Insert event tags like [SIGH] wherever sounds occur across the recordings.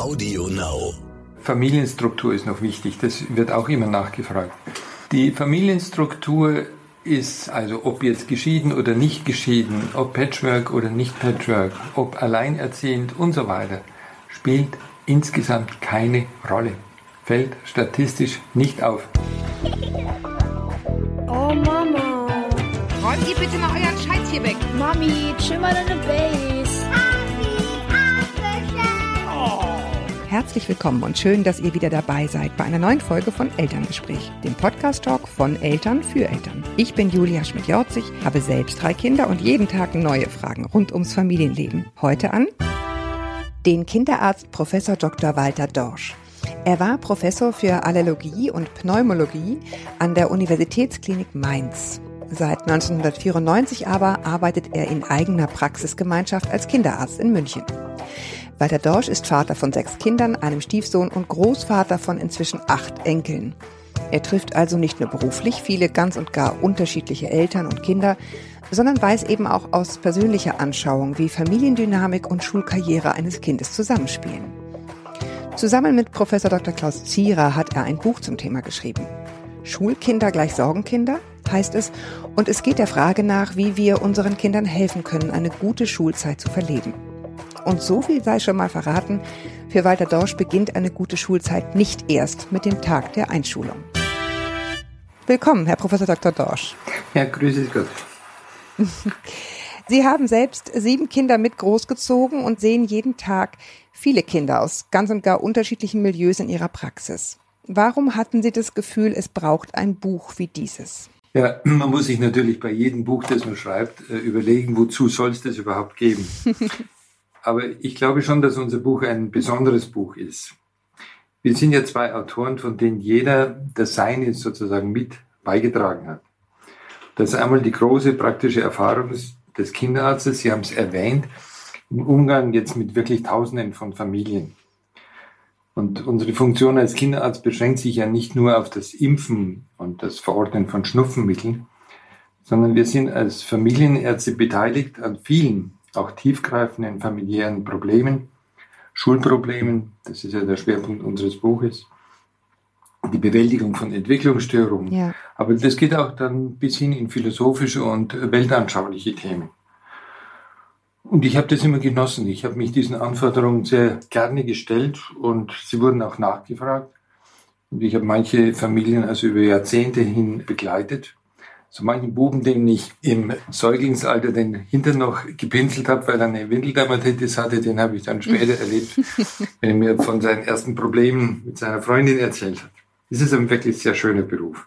Audio Now. Familienstruktur ist noch wichtig, das wird auch immer nachgefragt. Die Familienstruktur ist also, ob jetzt geschieden oder nicht geschieden, ob Patchwork oder nicht Patchwork, ob alleinerziehend und so weiter, spielt insgesamt keine Rolle. Fällt statistisch nicht auf. Oh Mama. Räumt ihr bitte mal euren Scheiß hier weg. Mami, chill mal deine Base. Herzlich willkommen und schön, dass ihr wieder dabei seid bei einer neuen Folge von Elterngespräch, dem Podcast-Talk von Eltern für Eltern. Ich bin Julia Schmidt-Jorzig, habe selbst drei Kinder und jeden Tag neue Fragen rund ums Familienleben. Heute an den Kinderarzt Professor Dr. Walter Dorsch. Er war Professor für Allerlogie und Pneumologie an der Universitätsklinik Mainz. Seit 1994 aber arbeitet er in eigener Praxisgemeinschaft als Kinderarzt in München. Walter Dorsch ist Vater von sechs Kindern, einem Stiefsohn und Großvater von inzwischen acht Enkeln. Er trifft also nicht nur beruflich viele ganz und gar unterschiedliche Eltern und Kinder, sondern weiß eben auch aus persönlicher Anschauung, wie Familiendynamik und Schulkarriere eines Kindes zusammenspielen. Zusammen mit Professor Dr. Klaus Zierer hat er ein Buch zum Thema geschrieben. Schulkinder gleich Sorgenkinder heißt es, und es geht der Frage nach, wie wir unseren Kindern helfen können, eine gute Schulzeit zu verleben. Und so viel sei schon mal verraten, für Walter Dorsch beginnt eine gute Schulzeit nicht erst mit dem Tag der Einschulung. Willkommen, Herr Professor Dr. Dorsch. Ja, grüße Gott. [LAUGHS] Sie haben selbst sieben Kinder mit großgezogen und sehen jeden Tag viele Kinder aus ganz und gar unterschiedlichen Milieus in Ihrer Praxis. Warum hatten Sie das Gefühl, es braucht ein Buch wie dieses? Ja, [CLEARS THROAT] man muss sich natürlich bei jedem Buch, das man schreibt, äh, überlegen, wozu soll es das überhaupt geben. [LAUGHS] Aber ich glaube schon, dass unser Buch ein besonderes Buch ist. Wir sind ja zwei Autoren, von denen jeder das Seine sozusagen mit beigetragen hat. Das ist einmal die große praktische Erfahrung des Kinderarztes, Sie haben es erwähnt, im Umgang jetzt mit wirklich Tausenden von Familien. Und unsere Funktion als Kinderarzt beschränkt sich ja nicht nur auf das Impfen und das Verordnen von Schnupfenmitteln, sondern wir sind als Familienärzte beteiligt an vielen auch tiefgreifenden familiären Problemen, Schulproblemen, das ist ja der Schwerpunkt unseres Buches, die Bewältigung von Entwicklungsstörungen. Ja. Aber das geht auch dann bis hin in philosophische und weltanschauliche Themen. Und ich habe das immer genossen. Ich habe mich diesen Anforderungen sehr gerne gestellt und sie wurden auch nachgefragt. Und ich habe manche Familien also über Jahrzehnte hin begleitet so manchen Buben, dem ich im Säuglingsalter den Hintern noch gepinselt habe, weil er eine Windeldermatitis hatte, den habe ich dann später [LAUGHS] erlebt, wenn er mir von seinen ersten Problemen mit seiner Freundin erzählt hat. Das ist ein wirklich sehr schöner Beruf.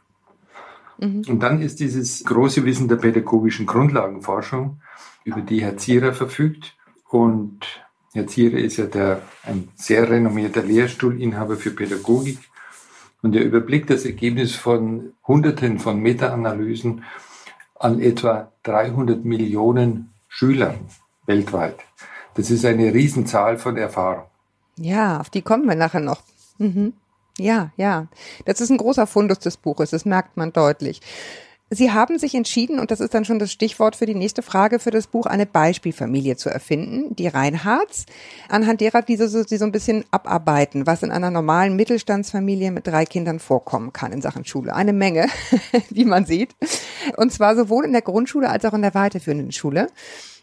Mhm. Und dann ist dieses große Wissen der pädagogischen Grundlagenforschung, über die Herr Zierer verfügt. Und Herr Zierer ist ja der, ein sehr renommierter Lehrstuhlinhaber für Pädagogik und er überblickt das Ergebnis von Hunderten von Meta-Analysen an etwa 300 Millionen Schülern weltweit. Das ist eine Riesenzahl von Erfahrung. Ja, auf die kommen wir nachher noch. Mhm. Ja, ja. Das ist ein großer Fundus des Buches, das merkt man deutlich. Sie haben sich entschieden, und das ist dann schon das Stichwort für die nächste Frage für das Buch, eine Beispielfamilie zu erfinden, die Reinhards, anhand derer diese so, Sie so ein bisschen abarbeiten, was in einer normalen Mittelstandsfamilie mit drei Kindern vorkommen kann in Sachen Schule. Eine Menge, [LAUGHS] wie man sieht. Und zwar sowohl in der Grundschule als auch in der weiterführenden Schule.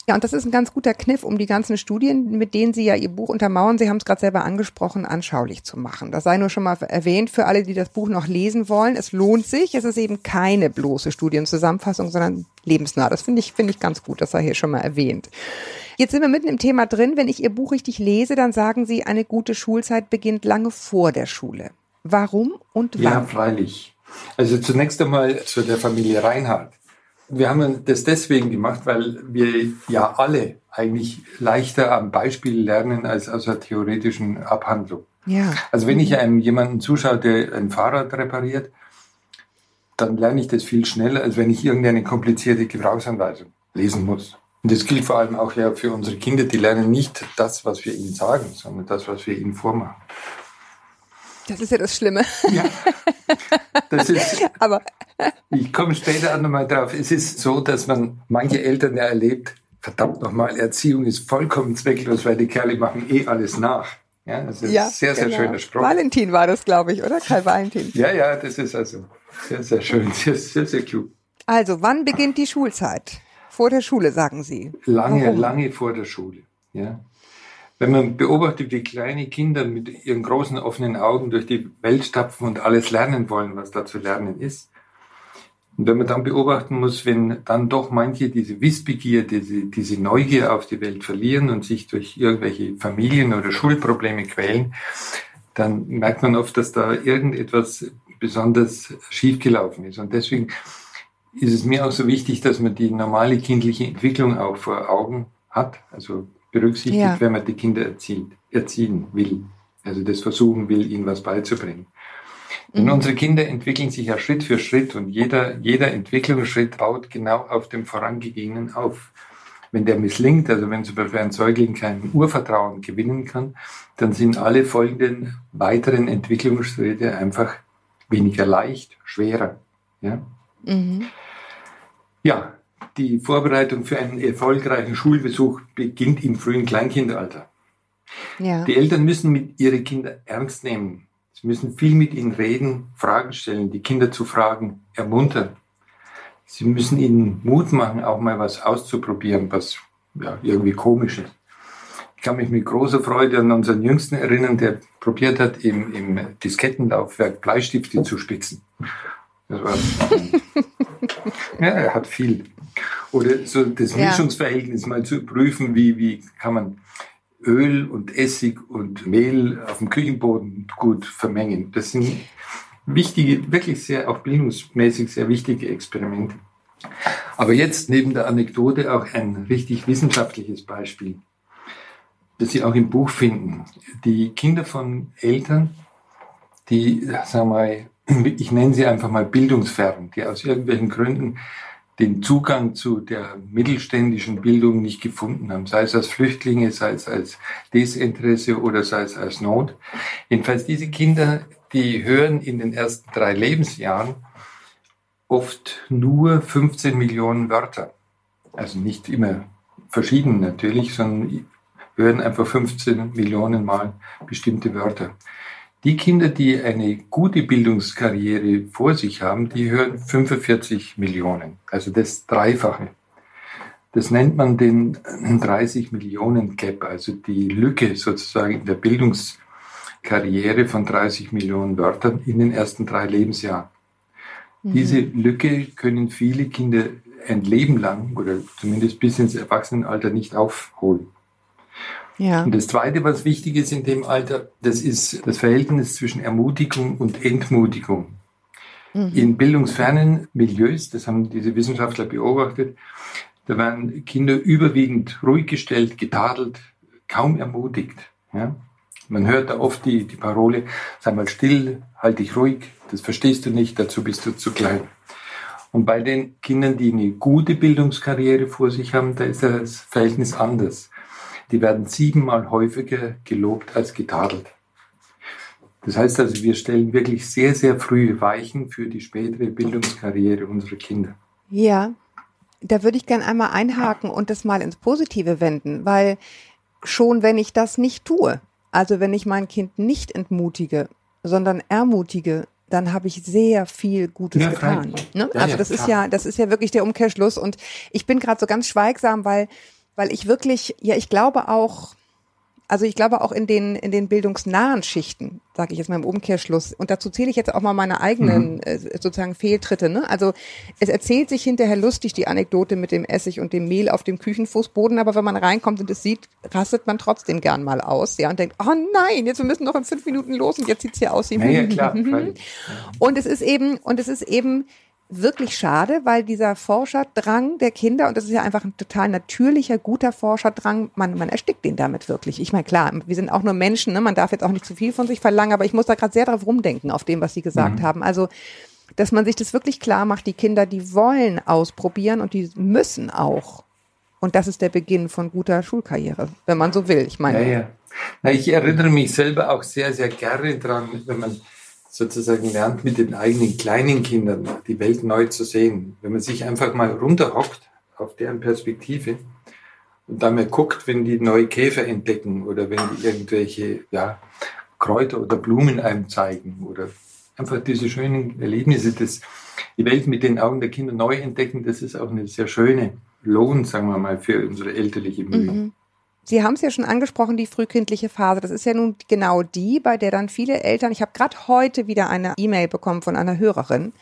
Ja, und das ist ein ganz guter Kniff, um die ganzen Studien, mit denen Sie ja Ihr Buch untermauern, Sie haben es gerade selber angesprochen, anschaulich zu machen. Das sei nur schon mal erwähnt für alle, die das Buch noch lesen wollen. Es lohnt sich. Es ist eben keine bloße Studienzusammenfassung, sondern lebensnah. Das finde ich, finde ich ganz gut. Das sei hier schon mal erwähnt. Jetzt sind wir mitten im Thema drin. Wenn ich Ihr Buch richtig lese, dann sagen Sie, eine gute Schulzeit beginnt lange vor der Schule. Warum und wann? Ja, freilich. Also zunächst einmal zu der Familie Reinhardt. Wir haben das deswegen gemacht, weil wir ja alle eigentlich leichter am Beispiel lernen als aus der theoretischen Abhandlung. Ja. Also wenn ich einem jemanden zuschaue, der ein Fahrrad repariert, dann lerne ich das viel schneller, als wenn ich irgendeine komplizierte Gebrauchsanweisung lesen muss. Und das gilt vor allem auch ja für unsere Kinder, die lernen nicht das, was wir ihnen sagen, sondern das, was wir ihnen vormachen. Das ist ja das Schlimme. Ja. Das ist, [LAUGHS] Aber ich komme später auch nochmal drauf. Es ist so, dass man manche Eltern ja erlebt, verdammt nochmal, Erziehung ist vollkommen zwecklos, weil die Kerle machen eh alles nach. Ja, das ist ein sehr, sehr genau. schöner Spruch. Valentin war das, glaube ich, oder? Karl Valentin. Ja, ja, das ist also sehr, sehr schön, sehr, sehr, sehr klug. Also, wann beginnt die Schulzeit? Vor der Schule, sagen Sie. Lange, Warum? lange vor der Schule. Ja. Wenn man beobachtet, wie kleine Kinder mit ihren großen offenen Augen durch die Welt stapfen und alles lernen wollen, was da zu lernen ist, und wenn man dann beobachten muss, wenn dann doch manche diese Wissbegier, diese, diese Neugier auf die Welt verlieren und sich durch irgendwelche Familien- oder Schulprobleme quälen, dann merkt man oft, dass da irgendetwas besonders schiefgelaufen ist. Und deswegen ist es mir auch so wichtig, dass man die normale kindliche Entwicklung auch vor Augen hat, also berücksichtigt, Ja. wenn man die Kinder erzieht, erziehen will, also das versuchen will, ihnen was beizubringen. Denn Mhm. unsere Kinder entwickeln sich ja Schritt für Schritt und jeder, jeder Entwicklungsschritt baut genau auf dem vorangegangenen auf. Wenn der misslingt, also wenn zum Beispiel ein Säugling kein Urvertrauen gewinnen kann, dann sind alle folgenden weiteren Entwicklungsschritte einfach weniger leicht, schwerer. Ja? Mhm. Ja, die Vorbereitung für einen erfolgreichen Schulbesuch beginnt im frühen Kleinkindalter. Ja. Die Eltern müssen mit ihre Kinder ernst nehmen. Sie müssen viel mit ihnen reden, Fragen stellen, die Kinder zu fragen, ermuntern. Sie müssen ihnen Mut machen, auch mal was auszuprobieren, was ja, irgendwie komisch ist. Ich kann mich mit großer Freude an unseren Jüngsten erinnern, der probiert hat, im, im Diskettenlaufwerk Bleistifte zu spitzen. Das war, [LAUGHS] ja, er hat viel. Oder so das Ja. Mischungsverhältnis mal zu prüfen, wie, wie kann man Öl und Essig und Mehl auf dem Küchenboden gut vermengen. Das sind wichtige, wirklich sehr, auch bildungsmäßig sehr wichtige Experimente. Aber jetzt neben der Anekdote auch ein richtig wissenschaftliches Beispiel, das Sie auch im Buch finden. Die Kinder von Eltern, die, sagen wir mal, ich nenne sie einfach mal bildungsfern, die aus irgendwelchen Gründen den Zugang zu der mittelständischen Bildung nicht gefunden haben, sei es als Flüchtlinge, sei es als Desinteresse oder sei es als Not. Jedenfalls diese Kinder, die hören in den ersten drei Lebensjahren oft nur 15 Millionen Wörter. Also nicht immer verschieden natürlich, sondern hören einfach 15 Millionen Mal bestimmte Wörter. Die Kinder, die eine gute Bildungskarriere vor sich haben, die hören 45 Millionen, also das Dreifache. Das nennt man den 30 Millionen Gap, also die Lücke sozusagen in der Bildungskarriere von 30 Millionen Wörtern in den ersten drei Lebensjahren. Diese Lücke können viele Kinder ein Leben lang oder zumindest bis ins Erwachsenenalter nicht aufholen. Ja. Und das Zweite, was wichtig ist in dem Alter, das ist das Verhältnis zwischen Ermutigung und Entmutigung. In bildungsfernen Milieus, das haben diese Wissenschaftler beobachtet, da werden Kinder überwiegend ruhig gestellt, getadelt, kaum ermutigt. Ja? Man hört da oft die, die Parole, sei mal still, halt dich ruhig, das verstehst du nicht, dazu bist du zu klein. Und bei den Kindern, die eine gute Bildungskarriere vor sich haben, da ist das Verhältnis anders. Die werden siebenmal häufiger gelobt als getadelt. Das heißt also, wir stellen wirklich sehr, sehr früh Weichen für die spätere Bildungskarriere unserer Kinder. Ja, da würde ich gern einmal einhaken und das mal ins Positive wenden, weil schon wenn ich das nicht tue, also wenn ich mein Kind nicht entmutige, sondern ermutige, dann habe ich sehr viel Gutes Ja, getan. Ne? Ja, also ja, das ist klar. ja, das ist ja wirklich der Umkehrschluss. Und ich bin gerade so ganz schweigsam, weil, weil ich wirklich, ja, ich glaube auch, also ich glaube auch in den, in den bildungsnahen Schichten, sage ich jetzt mal im Umkehrschluss, und dazu zähle ich jetzt auch mal meine eigenen Mhm. äh, sozusagen Fehltritte. Ne? Also es erzählt sich hinterher lustig die Anekdote mit dem Essig und dem Mehl auf dem Küchenfußboden, aber wenn man reinkommt und es sieht, rastet man trotzdem gern mal aus, ja, und denkt, oh nein, jetzt wir müssen noch in fünf Minuten los und jetzt sieht's hier aus wie Naja, klar. freilich. [LAUGHS] und es ist eben, und es ist eben wirklich schade, weil dieser Forscherdrang der Kinder, und das ist ja einfach ein total natürlicher, guter Forscherdrang, man, man erstickt den damit wirklich. Ich meine, klar, wir sind auch nur Menschen, ne? man darf jetzt auch nicht zu viel von sich verlangen, aber ich muss da gerade sehr drauf rumdenken, auf dem, was Sie gesagt haben. Also, dass man sich das wirklich klar macht, die Kinder, die wollen ausprobieren und die müssen auch. Und das ist der Beginn von guter Schulkarriere, wenn man so will. Ich meine, Ja, ja. Na, ich erinnere mich selber auch sehr, sehr gerne dran, wenn man sozusagen lernt, mit den eigenen kleinen Kindern die Welt neu zu sehen. Wenn man sich einfach mal runterhockt auf deren Perspektive und dann mal guckt, wenn die neue Käfer entdecken oder wenn die irgendwelche ja, Kräuter oder Blumen einem zeigen oder einfach diese schönen Erlebnisse, das, die Welt mit den Augen der Kinder neu entdecken, das ist auch eine sehr schöne Lohn, sagen wir mal, für unsere elterliche Mühe. Mhm. Sie haben es ja schon angesprochen, die frühkindliche Phase. Das ist ja nun genau die, bei der dann viele Eltern, ich habe gerade heute wieder eine E-Mail bekommen von einer Hörerin,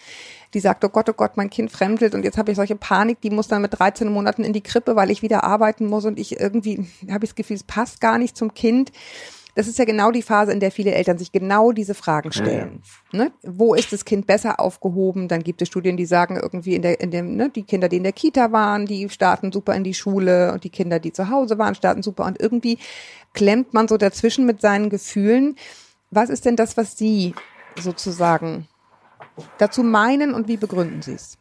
die sagt, oh Gott, oh Gott, mein Kind fremdelt und jetzt habe ich solche Panik, die muss dann mit 13 Monaten in die Krippe, weil ich wieder arbeiten muss und ich irgendwie habe ich das Gefühl, es passt gar nicht zum Kind. Das ist ja genau die Phase, in der viele Eltern sich genau diese Fragen stellen. Ja, ja. Ne? Wo ist das Kind besser aufgehoben? Dann gibt es Studien, die sagen irgendwie in der, in dem, ne, die Kinder, die in der Kita waren, die starten super in die Schule und die Kinder, die zu Hause waren, starten super und irgendwie klemmt man so dazwischen mit seinen Gefühlen. Was ist denn das, was Sie sozusagen dazu meinen und wie begründen Sie es?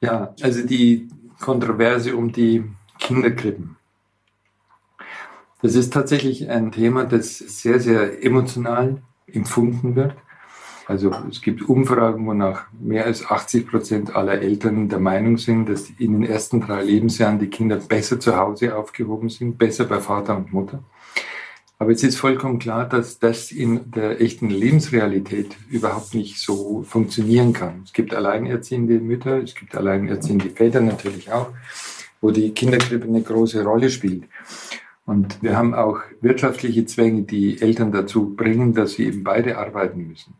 Ja, also die Kontroverse um die Kinderkrippen. Das ist tatsächlich ein Thema, das sehr, sehr emotional empfunden wird. Also es gibt Umfragen, wonach mehr als 80 Prozent aller Eltern der Meinung sind, dass in den ersten drei Lebensjahren die Kinder besser zu Hause aufgehoben sind, besser bei Vater und Mutter. Aber es ist vollkommen klar, dass das in der echten Lebensrealität überhaupt nicht so funktionieren kann. Es gibt alleinerziehende Mütter, es gibt alleinerziehende Väter natürlich auch, wo die Kinderkrippe eine große Rolle spielt. Und wir haben auch wirtschaftliche Zwänge, die Eltern dazu bringen, dass sie eben beide arbeiten müssen.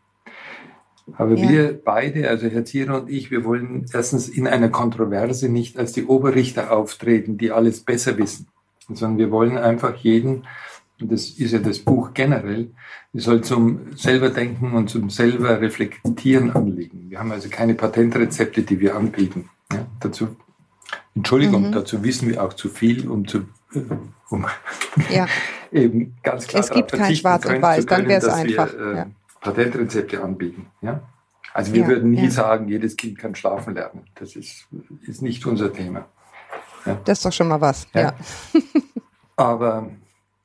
Aber ja. wir beide, also Herr Zierer und ich, wir wollen erstens in einer Kontroverse nicht als die Oberrichter auftreten, die alles besser wissen, sondern wir wollen einfach jeden und das ist ja das Buch generell, es soll zum selber denken und zum selber reflektieren anlegen. Wir haben also keine Patentrezepte, die wir anbieten. Ja, dazu, Entschuldigung, mhm. dazu wissen wir auch zu viel, um zu um ja. eben ganz klar Es gibt kein Schwarz und Weiß, dann wäre es einfach. Wir, äh, ja. Patentrezepte anbieten. Ja? Also wir ja, würden nie sagen, jedes Kind kann schlafen lernen. Das ist, ist nicht unser Thema. Das ist doch schon mal was. Ja. [LAUGHS] Aber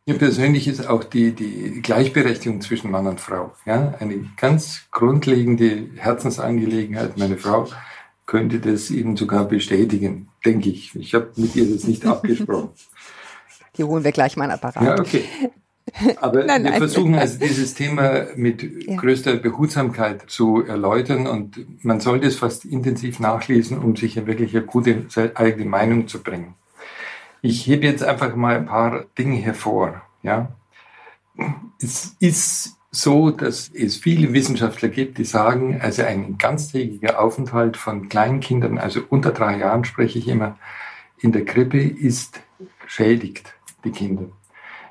mir persönlich ist auch die, die Gleichberechtigung zwischen Mann und Frau ja, eine ganz grundlegende Herzensangelegenheit. Meine Frau könnte das Ihnen sogar bestätigen, denke ich. Ich habe mit ihr das nicht [LAUGHS] abgesprochen. Hier holen wir gleich mal einen Apparat. Ja, okay. Aber [LAUGHS] nein, wir nein, versuchen nein. also [LAUGHS] dieses Thema mit ja. größter Behutsamkeit zu erläutern und man sollte es fast intensiv nachlesen, um sich ja wirklich eine gute eigene Meinung zu bringen. Ich hebe jetzt einfach mal ein paar Dinge hervor. Ja, es ist so, dass es viele Wissenschaftler gibt, die sagen, also ein ganztägiger Aufenthalt von Kleinkindern, also unter drei Jahren spreche ich immer, in der Krippe ist schädigt die Kinder.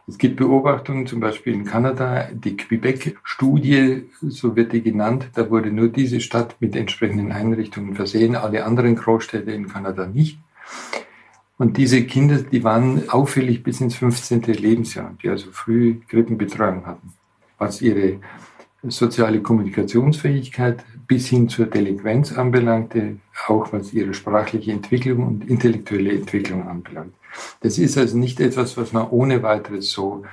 Es gibt Beobachtungen, zum Beispiel in Kanada, die Quebec-Studie, so wird die genannt, da wurde nur diese Stadt mit entsprechenden Einrichtungen versehen, alle anderen Großstädte in Kanada nicht. Und diese Kinder, die waren auffällig bis ins 15. Lebensjahr, die also früh Krippenbetreuung hatten, was ihre soziale Kommunikationsfähigkeit bis hin zur Delinquenz anbelangte, auch was ihre sprachliche Entwicklung und intellektuelle Entwicklung anbelangt. Das ist also nicht etwas, was man ohne weiteres so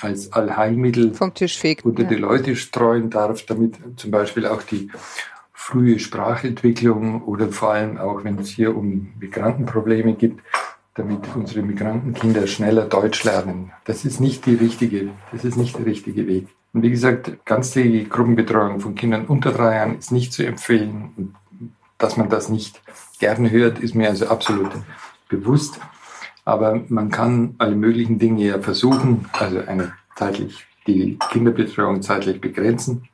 als Allheilmittel vom Tisch fegt, unter ja. die Leute streuen darf, damit zum Beispiel auch die frühe Sprachentwicklung oder vor allem auch, wenn es hier um Migrantenprobleme gibt, damit unsere Migrantenkinder schneller Deutsch lernen. Das ist nicht die richtige, das ist nicht der richtige Weg. Und wie gesagt, ganztägige Gruppenbetreuung von Kindern unter drei Jahren ist nicht zu empfehlen. Und dass man das nicht gerne hört, ist mir also absolut bewusst. Aber man kann alle möglichen Dinge ja versuchen, also eine zeitlich, die Kinderbetreuung zeitlich begrenzen,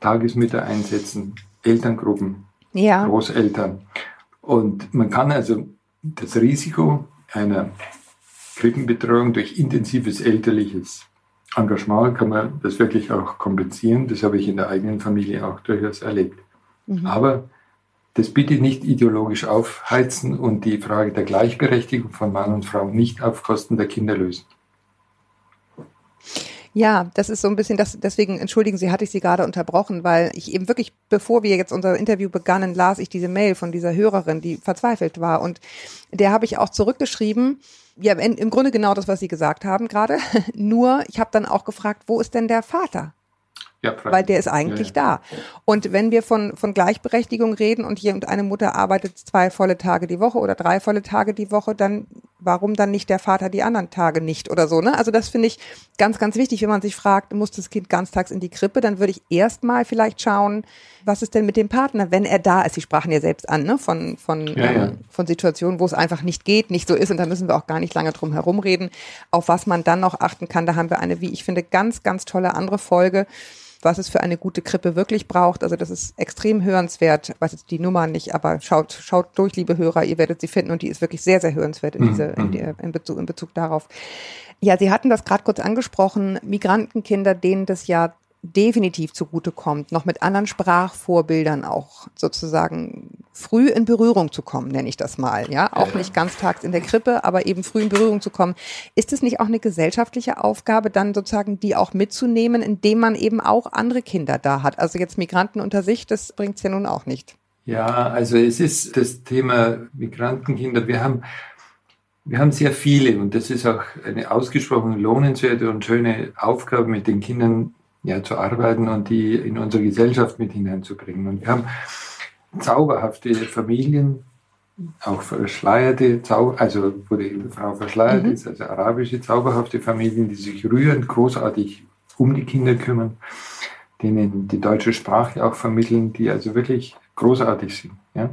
Tagesmütter einsetzen, Elterngruppen, ja. Großeltern. Und man kann also das Risiko einer Krippenbetreuung durch intensives elterliches Engagement kann man das wirklich auch kompensieren. Das habe ich in der eigenen Familie auch durchaus erlebt. Mhm. Aber das bitte nicht ideologisch aufheizen und die Frage der Gleichberechtigung von Mann und Frau nicht auf Kosten der Kinder lösen. Ja, das ist so ein bisschen das, deswegen entschuldigen Sie, hatte ich Sie gerade unterbrochen, weil ich eben wirklich, bevor wir jetzt unser Interview begannen, las ich diese Mail von dieser Hörerin, die verzweifelt war. Und der habe ich auch zurückgeschrieben, ja, im Grunde genau das, was Sie gesagt haben gerade. [LAUGHS] Nur, ich habe dann auch gefragt, wo ist denn der Vater? Ja, weil der ist eigentlich ja, ja. da. Und wenn wir von, von Gleichberechtigung reden und hier und eine Mutter arbeitet zwei volle Tage die Woche oder drei volle Tage die Woche, dann warum dann nicht der Vater die anderen Tage nicht oder so, ne? Also das finde ich ganz, ganz wichtig, wenn man sich fragt, muss das Kind ganztags in die Krippe, dann würde ich erstmal vielleicht schauen, was ist denn mit dem Partner, wenn er da ist. Sie sprachen ja selbst an, ne? Von, von, Ja, ja. ähm, von Situationen, wo es einfach nicht geht, nicht so ist und da müssen wir auch gar nicht lange drum herumreden. Auf was man dann noch achten kann, da haben wir eine, wie ich finde, ganz, ganz tolle andere Folge was es für eine gute Krippe wirklich braucht. Also das ist extrem hörenswert. Ich weiß jetzt die Nummer nicht, aber schaut, schaut durch, liebe Hörer, ihr werdet sie finden und die ist wirklich sehr, sehr hörenswert in, diese, in, die, in, Bezug, in Bezug darauf. Ja, Sie hatten das gerade kurz angesprochen, Migrantenkinder, denen das ja definitiv zugutekommt, noch mit anderen Sprachvorbildern auch sozusagen früh in Berührung zu kommen, nenne ich das mal. Ja, auch nicht ganztags in der Krippe, aber eben früh in Berührung zu kommen. Ist es nicht auch eine gesellschaftliche Aufgabe, dann sozusagen die auch mitzunehmen, indem man eben auch andere Kinder da hat? Also jetzt Migranten unter sich, das bringt's ja nun auch nicht. Ja, also es ist das Thema Migrantenkinder. Wir haben, wir haben sehr viele und das ist auch eine ausgesprochen lohnenswerte und schöne Aufgabe, mit den Kindern ja, zu arbeiten und die in unsere Gesellschaft mit hineinzubringen. Und wir haben zauberhafte Familien, auch verschleierte, also wo die Frau verschleiert Mhm. ist, also arabische zauberhafte Familien, die sich rührend großartig um die Kinder kümmern, denen die deutsche Sprache auch vermitteln, die also wirklich großartig sind. Ja?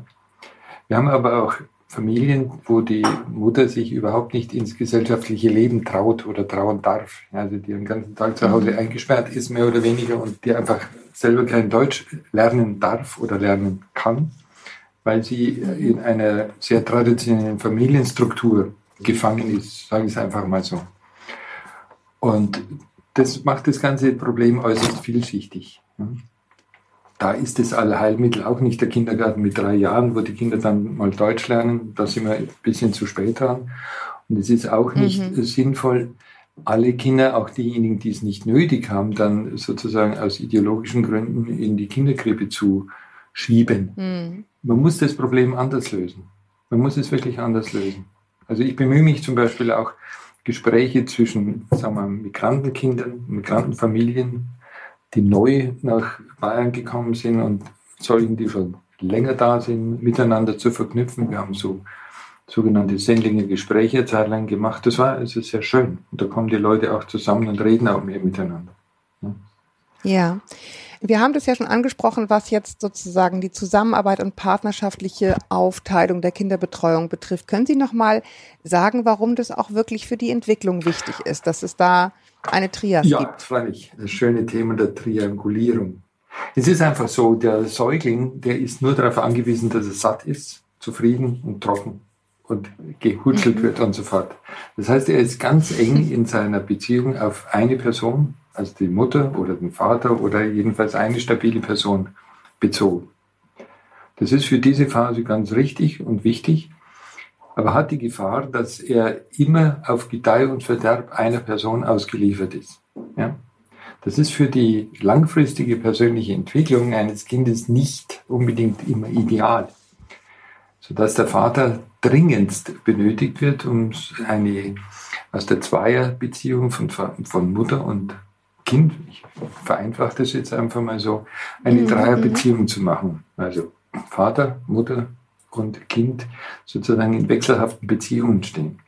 Wir haben aber auch Familien, wo die Mutter sich überhaupt nicht ins gesellschaftliche Leben traut oder trauen darf. Also die den ganzen Tag zu Hause eingesperrt ist, mehr oder weniger, und die einfach selber kein Deutsch lernen darf oder lernen kann, weil sie in einer sehr traditionellen Familienstruktur gefangen ist, sage ich es einfach mal so. Und das macht das ganze Problem äußerst vielschichtig. Da ist das Allheilmittel auch nicht der Kindergarten mit drei Jahren, wo die Kinder dann mal Deutsch lernen. Da sind wir ein bisschen zu spät dran. Und es ist auch nicht sinnvoll, alle Kinder, auch diejenigen, die es nicht nötig haben, dann sozusagen aus ideologischen Gründen in die Kinderkrippe zu schieben. Man muss das Problem anders lösen. Man muss es wirklich anders lösen. Also ich bemühe mich zum Beispiel auch, Gespräche zwischen sagen wir, Migrantenkindern, Migrantenfamilien, die neu nach Bayern gekommen sind und solchen, die schon länger da sind, miteinander zu verknüpfen. Wir haben so sogenannte Sendlinger Gespräche eine Zeit lang gemacht. Das war also sehr schön. Und da kommen die Leute auch zusammen und reden auch mehr miteinander. Ja. Wir haben das ja schon angesprochen, was jetzt sozusagen die Zusammenarbeit und partnerschaftliche Aufteilung der Kinderbetreuung betrifft. Können Sie noch mal sagen, warum das auch wirklich für die Entwicklung wichtig ist, dass es da eine Trias Ja, gibt? freilich. Das schöne Thema der Triangulierung. Es ist einfach so, der Säugling, der ist nur darauf angewiesen, dass er satt ist, zufrieden und trocken und gehutschelt wird und so fort. Das heißt, er ist ganz eng in seiner Beziehung auf eine Person, also die Mutter oder den Vater oder jedenfalls eine stabile Person bezogen. Das ist für diese Phase ganz richtig und wichtig, aber hat die Gefahr, dass er immer auf Gedeih und Verderb einer Person ausgeliefert ist. Ja? Das ist für die langfristige persönliche Entwicklung eines Kindes nicht unbedingt immer ideal, sodass der Vater dringendst benötigt wird, um eine aus der Zweierbeziehung von, von Mutter und Kind, ich vereinfache das jetzt einfach mal so, eine Dreierbeziehung zu machen. Also Vater, Mutter und Kind sozusagen in wechselhaften Beziehungen stehen.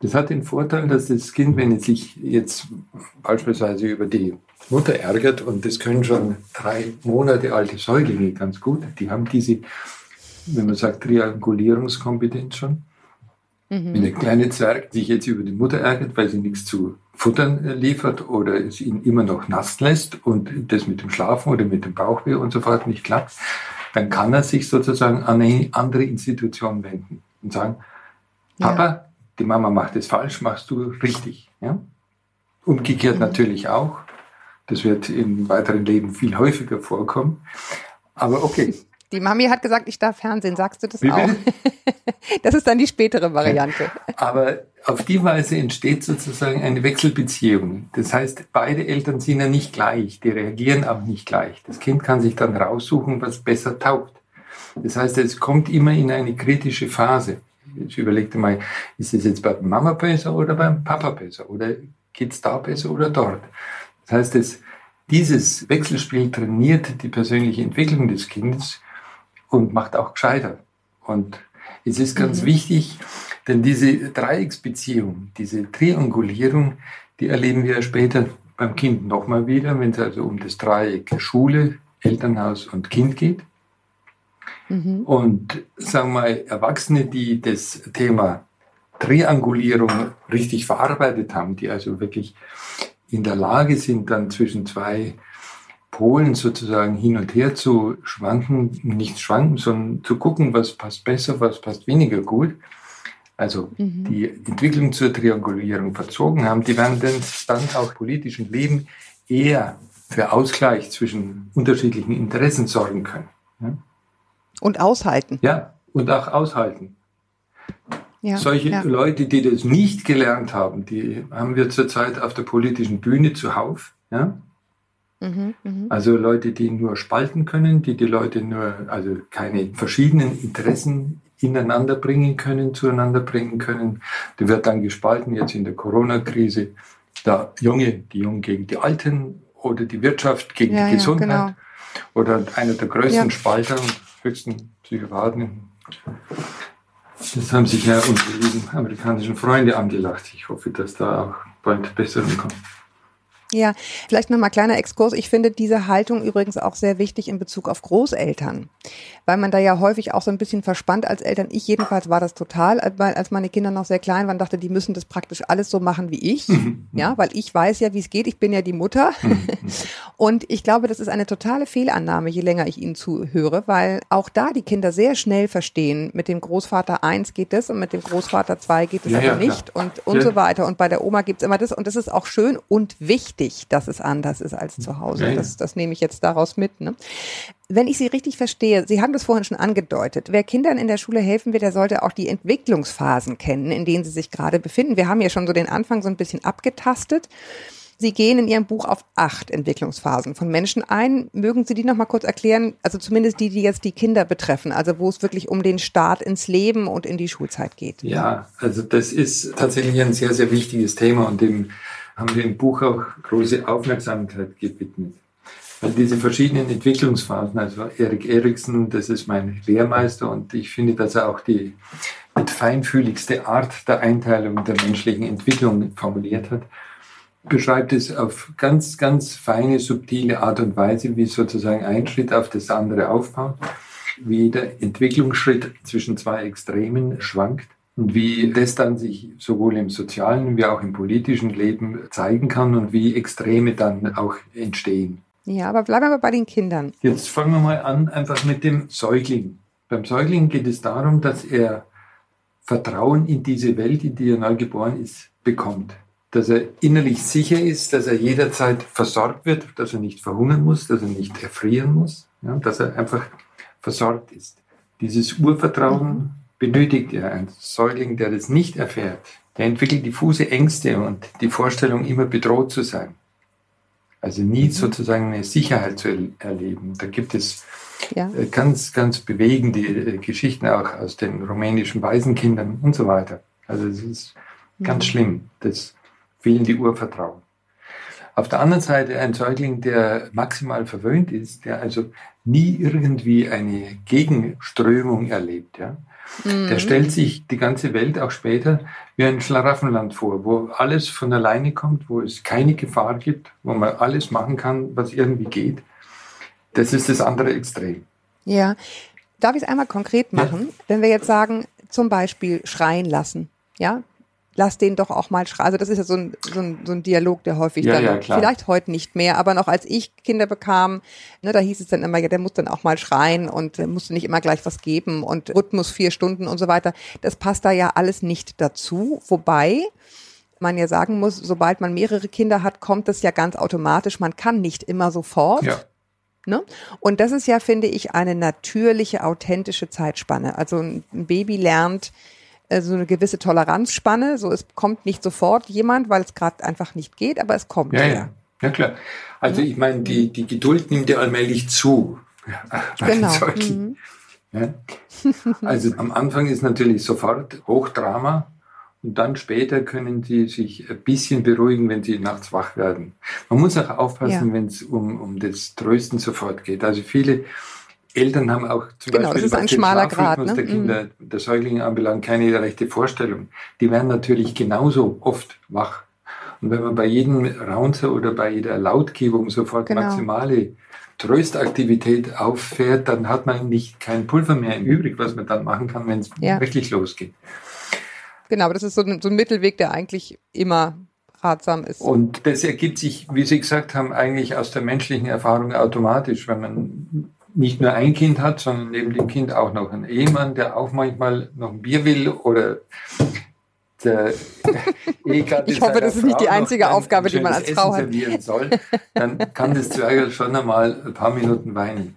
Das hat den Vorteil, dass das Kind, wenn es sich jetzt beispielsweise über die Mutter ärgert, und das können schon drei Monate alte Säuglinge ganz gut, die haben diese, wenn man sagt, Triangulierungskompetenz schon. Wenn der kleine Zwerg sich jetzt über die Mutter ärgert, weil sie nichts zu futtern äh, liefert oder es ihn immer noch nass lässt und das mit dem Schlafen oder mit dem Bauchweh und so fort nicht klappt, dann kann er sich sozusagen an eine andere Institution wenden und sagen, Ja. Papa, die Mama macht es falsch, machst du richtig. Ja? Umgekehrt natürlich auch. Das wird im weiteren Leben viel häufiger vorkommen. Aber okay, [LAUGHS] Die Mami hat gesagt, ich darf Fernsehen. Sagst du das Wie auch? bitte? [LAUGHS] Das ist dann die spätere Variante. Aber auf die Weise entsteht sozusagen eine Wechselbeziehung. Das heißt, beide Eltern sind ja nicht gleich, die reagieren auch nicht gleich. Das Kind kann sich dann raussuchen, was besser taugt. Das heißt, es kommt immer in eine kritische Phase. Ich überlegte mal, ist es jetzt bei Mama besser oder beim Papa besser? Oder geht's da besser oder dort? Das heißt, es, dieses Wechselspiel trainiert die persönliche Entwicklung des Kindes und macht auch gescheiter. Und es ist ganz wichtig, Denn diese Dreiecksbeziehung, diese Triangulierung, die erleben wir später beim Kind nochmal wieder, wenn es also um das Dreieck Schule, Elternhaus und Kind geht. Mhm. Und sagen wir mal, Erwachsene, die das Thema Triangulierung richtig verarbeitet haben, die also wirklich in der Lage sind, dann zwischen zwei Polen sozusagen hin und her zu schwanken, nicht schwanken, sondern zu gucken, was passt besser, was passt weniger gut. Also mhm. die Entwicklung zur Triangulierung verzogen haben, die werden dann auch politischen Leben eher für Ausgleich zwischen unterschiedlichen Interessen sorgen können. Ja? Und aushalten. Ja, und auch aushalten. Ja, Solche ja. Leute, die das nicht gelernt haben, die haben wir zurzeit auf der politischen Bühne zuhauf. Ja? Mhm, mh. Also Leute, die nur spalten können, die die Leute nur, also keine verschiedenen Interessen ineinander bringen können, zueinander bringen können. Die wird dann gespalten, jetzt in der Corona-Krise, der Junge, die Jungen gegen die Alten oder die Wirtschaft gegen ja, die Gesundheit. Ja, genau. Oder einer der größten Spalter und höchsten Psychopathen das haben sich ja unsere lieben amerikanischen Freunde angelacht. Ich hoffe, dass da auch bald Besserung kommt. Ja, vielleicht nochmal kleiner Exkurs. Ich finde diese Haltung übrigens auch sehr wichtig in Bezug auf Großeltern, weil man da ja häufig auch so ein bisschen verspannt als Eltern. Ich jedenfalls war das total, als meine Kinder noch sehr klein waren, dachte, die müssen das praktisch alles so machen wie ich. Mhm. Ja, weil ich weiß ja, wie es geht. Ich bin ja die Mutter. Mhm. [LAUGHS] Und ich glaube, das ist eine totale Fehlannahme, je länger ich ihnen zuhöre, weil auch da die Kinder sehr schnell verstehen, mit dem Großvater eins geht es und mit dem Großvater zwei geht es ja, aber ja, nicht und, und ja. so weiter. Und bei der Oma gibt's immer das und das ist auch schön und wichtig wichtig, dass es anders ist als zu Hause. Das, das nehme ich jetzt daraus mit. Ne? Wenn ich Sie richtig verstehe, Sie haben das vorhin schon angedeutet, wer Kindern in der Schule helfen will, der sollte auch die Entwicklungsphasen kennen, in denen sie sich gerade befinden. Wir haben ja schon so den Anfang so ein bisschen abgetastet. Sie gehen in Ihrem Buch auf acht Entwicklungsphasen von Menschen ein. Mögen Sie die noch mal kurz erklären? Also zumindest die, die jetzt die Kinder betreffen, also wo es wirklich um den Start ins Leben und in die Schulzeit geht. Ja, also das ist tatsächlich ein sehr, sehr wichtiges Thema und dem haben wir im Buch auch große Aufmerksamkeit gewidmet. Weil diese verschiedenen Entwicklungsphasen, also Erik Eriksen, das ist mein Lehrmeister und ich finde, dass er auch die mit feinfühligste Art der Einteilung der menschlichen Entwicklung formuliert hat, beschreibt es auf ganz, ganz feine, subtile Art und Weise, wie sozusagen ein Schritt auf das andere aufbaut, wie der Entwicklungsschritt zwischen zwei Extremen schwankt und wie das dann sich sowohl im sozialen wie auch im politischen Leben zeigen kann und wie Extreme dann auch entstehen. Ja, aber bleiben wir bei den Kindern. Jetzt fangen wir mal an, einfach mit dem Säugling. Beim Säugling geht es darum, dass er Vertrauen in diese Welt, in die er neu geboren ist, bekommt. Dass er innerlich sicher ist, dass er jederzeit versorgt wird, dass er nicht verhungern muss, dass er nicht erfrieren muss, ja, dass er einfach versorgt ist. Dieses Urvertrauen mhm benötigt er. Ein Säugling, der das nicht erfährt, der entwickelt diffuse Ängste und die Vorstellung, immer bedroht zu sein. Also nie mhm. sozusagen eine Sicherheit zu erleben. Da gibt es ja. Äh, ganz, ganz bewegende äh, Geschichten auch aus den rumänischen Waisenkindern und so weiter. Also es ist ganz mhm. schlimm, das fehlende Urvertrauen. Auf der anderen Seite ein Säugling, der maximal verwöhnt ist, der also nie irgendwie eine Gegenströmung erlebt. Ja? Mhm. Der stellt sich die ganze Welt auch später wie ein Schlaraffenland vor, wo alles von alleine kommt, wo es keine Gefahr gibt, wo man alles machen kann, was irgendwie geht. Das ist das andere Extrem. Ja. Darf ich es einmal konkret machen? Ja. Wenn wir jetzt sagen, zum Beispiel schreien lassen. Ja, lass den doch auch mal schreien. Also das ist ja so ein, so ein, so ein Dialog, der häufig ja, dann, ja, vielleicht heute nicht mehr, aber noch als ich Kinder bekam, ne, da hieß es dann immer, ja, der muss dann auch mal schreien und musste nicht immer gleich was geben und Rhythmus vier Stunden und so weiter. Das passt da ja alles nicht dazu. Wobei, man ja sagen muss, sobald man mehrere Kinder hat, kommt das ja ganz automatisch. Man kann nicht immer sofort. Ja. Ne? Und das ist ja, finde ich, eine natürliche, authentische Zeitspanne. Also ein Baby lernt so eine gewisse Toleranzspanne. So, es kommt nicht sofort jemand, weil es gerade einfach nicht geht, aber es kommt. Ja, ja. ja. klar. Also ich meine, die, die Geduld nimmt ja allmählich zu. [LAUGHS] Genau. Mhm. Ja. Also am Anfang ist natürlich sofort Hochdrama und dann später können sie sich ein bisschen beruhigen, wenn sie nachts wach werden. Man muss auch aufpassen, ja. wenn es um, um das Trösten sofort geht. Also viele Eltern haben auch zum Genau, Beispiel was den Schlafrhythmus ne? der Kinder, der Säuglinge anbelangt, keine rechte Vorstellung. Die werden natürlich genauso oft wach. Und wenn man bei jedem Raunzer oder bei jeder Lautgebung sofort Genau. maximale Tröstaktivität auffährt, dann hat man nicht kein Pulver mehr im übrig, was man dann machen kann, wenn es Ja. wirklich losgeht. Genau, aber das ist so ein, so ein Mittelweg, der eigentlich immer ratsam ist. Und das ergibt sich, wie Sie gesagt haben, eigentlich aus der menschlichen Erfahrung automatisch, wenn man nicht nur ein Kind hat, sondern neben dem Kind auch noch einen Ehemann, der auch manchmal noch ein Bier will oder der [LAUGHS] Ehegatte Ich hoffe, das ist nicht die einzige ein- Aufgabe, die man als Frau hat. servieren soll, dann kann das Zwergerl schon einmal ein paar Minuten weinen.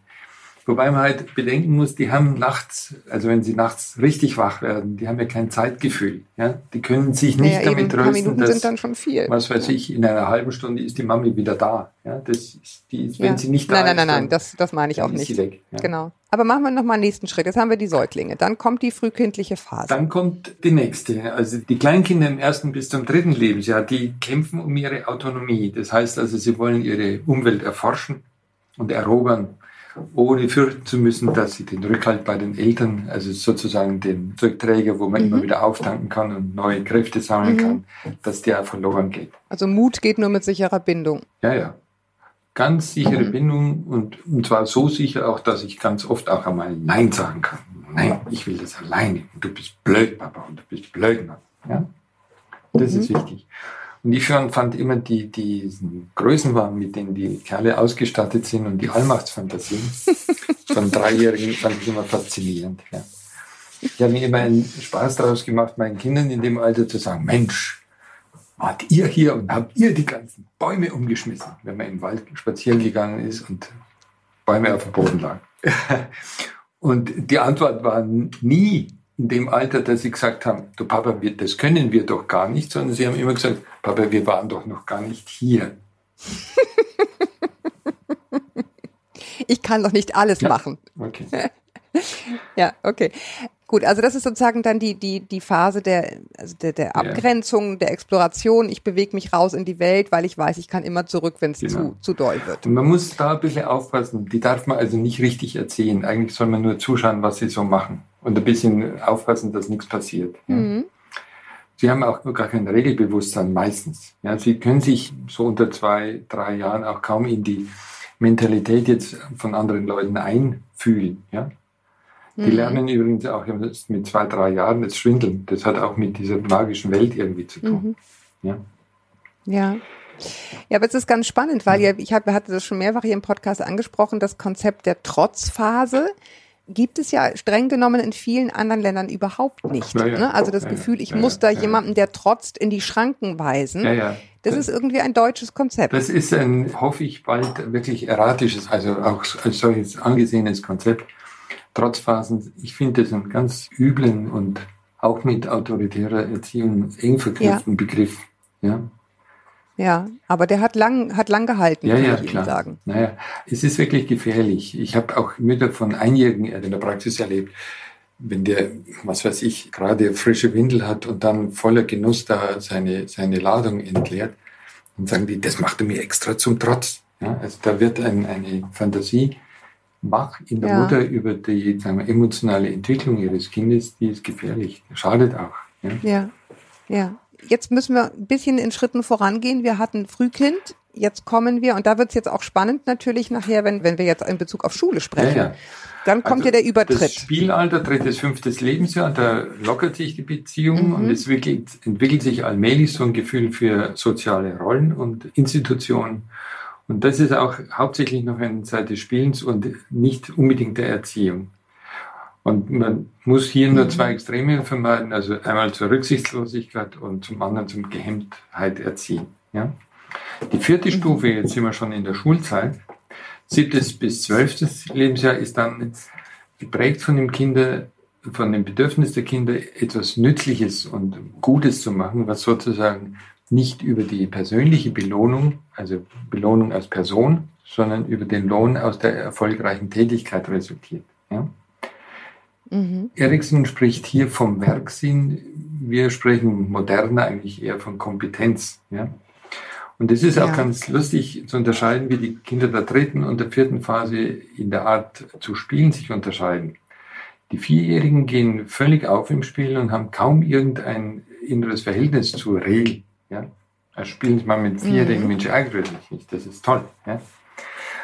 Wobei man halt bedenken muss, die haben nachts, also wenn sie nachts richtig wach werden, die haben ja kein Zeitgefühl. Ja? Die können sich nicht eben, damit paar trösten, dass sind dann schon viel. was weiß ich, in einer halben Stunde ist die Mami wieder da. Ja, das ist die, Ja. wenn sie nicht da nein, nein, ist, nein, nein, dann, das, das meine ich auch nicht. weg. Ja. Genau. Aber machen wir nochmal einen nächsten Schritt. Jetzt haben wir die Säuglinge. Dann kommt die frühkindliche Phase. Dann kommt die nächste. Also die Kleinkinder im ersten bis zum dritten Lebensjahr, die kämpfen um ihre Autonomie. Das heißt also, sie wollen ihre Umwelt erforschen und erobern, ohne fürchten zu müssen, dass sie den Rückhalt bei den Eltern, also sozusagen den Zeugträger, wo man Mhm. immer wieder auftanken kann und neue Kräfte sammeln Mhm. kann, dass der verloren geht. also Mut geht nur mit sicherer Bindung. Ja, ja. Ganz sichere Mhm. Bindung und, und zwar so sicher auch, dass ich ganz oft auch einmal Nein sagen kann. Nein, ich will das alleine. Und du bist blöd, Papa, und du bist blöd, Mama. Ja? Das ist wichtig. Und ich fand immer die, diesen Größenwahn, mit denen die Kerle ausgestattet sind und die Allmachtsfantasien von Dreijährigen fand ich immer faszinierend. Ja. Ich habe mir immer einen Spaß daraus gemacht, meinen Kindern in dem Alter zu sagen, Mensch, wart ihr hier und habt ihr die ganzen Bäume umgeschmissen, wenn man im Wald spazieren gegangen ist und Bäume auf dem Boden lagen. [LAUGHS] Und die Antwort war nie in dem Alter, dass sie gesagt haben, du Papa, wir, das können wir doch gar nicht, sondern sie haben immer gesagt, Papa, wir waren doch noch gar nicht hier. Ich kann doch nicht alles Ja. machen. Okay. [LAUGHS] Ja, okay. Gut, also das ist sozusagen dann die, die, die Phase der, also der, der Abgrenzung, der Exploration. Ich bewege mich raus in die Welt, weil ich weiß, ich kann immer zurück, wenn es Genau. zu, zu doll wird. Und man muss da ein bisschen aufpassen. Die darf man also nicht richtig erzählen. Eigentlich soll man nur zuschauen, was sie so machen. Und ein bisschen aufpassen, dass nichts passiert. Ja. Mhm. Sie haben auch gar kein Regelbewusstsein meistens. Ja, sie können sich so unter zwei, drei Jahren auch kaum in die Mentalität jetzt von anderen Leuten einfühlen. Ja. Die Mhm. lernen übrigens auch mit zwei, drei Jahren das Schwindeln. Das hat auch mit dieser magischen Welt irgendwie zu tun. Mhm. Ja. Ja. Ja, aber es ist ganz spannend, weil ja, ich hatte das schon mehrfach hier im Podcast angesprochen, das Konzept der Trotzphase gibt es ja streng genommen in vielen anderen Ländern überhaupt nicht. Ja, ja. ne? Also das Ja. Gefühl, ich muss da jemanden, der trotzt, in die Schranken weisen. Ja. Das ist irgendwie ein deutsches Konzept. Das ist ein, hoffe ich, bald wirklich erratisches, also auch als solches angesehenes Konzept. Trotzphasen, ich finde das einen ganz üblen und auch mit autoritärer Erziehung eng verknüpften Begriff. Ja, Ja, aber der hat lang, hat lang gehalten, ja, kann ja ich Ihnen klar. sagen. Naja, es ist wirklich gefährlich. Ich habe auch Mütter von Einjährigen in der Praxis erlebt, wenn der, was weiß ich, gerade frische Windel hat und dann voller Genuss da seine, seine Ladung entleert, dann sagen die, das macht er mir extra zum Trotz. Ja, also da wird ein, eine Fantasie wach in der Ja. Mutter über die sagen wir, emotionale Entwicklung ihres Kindes, die ist gefährlich, schadet auch. Ja. Ja, ja. Jetzt müssen wir ein bisschen in Schritten vorangehen. Wir hatten Frühkind, jetzt kommen wir, und da wird es jetzt auch spannend natürlich nachher, wenn, wenn wir jetzt in Bezug auf Schule sprechen. Ja, ja. Dann kommt Also ja der Das Übertritt. Spielalter, drittes, fünftes Lebensjahr, da lockert sich die Beziehung Mhm. und es entwickelt, entwickelt sich allmählich so ein Gefühl für soziale Rollen und Institutionen. Und das ist auch hauptsächlich noch eine Zeit des Spielens und nicht unbedingt der Erziehung. Und man muss hier nur Mhm. zwei Extreme vermeiden, also einmal zur Rücksichtslosigkeit und zum anderen zum Gehemmtheit erziehen. Ja? Die vierte Mhm. Stufe, jetzt sind wir schon in der Schulzeit, siebtes bis zwölftes Lebensjahr ist dann geprägt von dem Kinder, von dem Bedürfnis der Kinder, etwas Nützliches und Gutes zu machen, was sozusagen nicht über die persönliche Belohnung, also Belohnung als Person, sondern über den Lohn aus der erfolgreichen Tätigkeit resultiert. Ja? Mhm. Erikson spricht hier vom Werksinn. Wir sprechen moderner eigentlich eher von Kompetenz. Ja? Und es ist auch Ja. ganz lustig zu unterscheiden, wie die Kinder der dritten und der vierten Phase in der Art zu spielen sich unterscheiden. Die Vierjährigen gehen völlig auf im Spielen und haben kaum irgendein inneres Verhältnis zur Regel. Ja? Also spielen sie mal mit Vierjährigen, Mensch, ärgert mich nicht, das ist toll. Ja?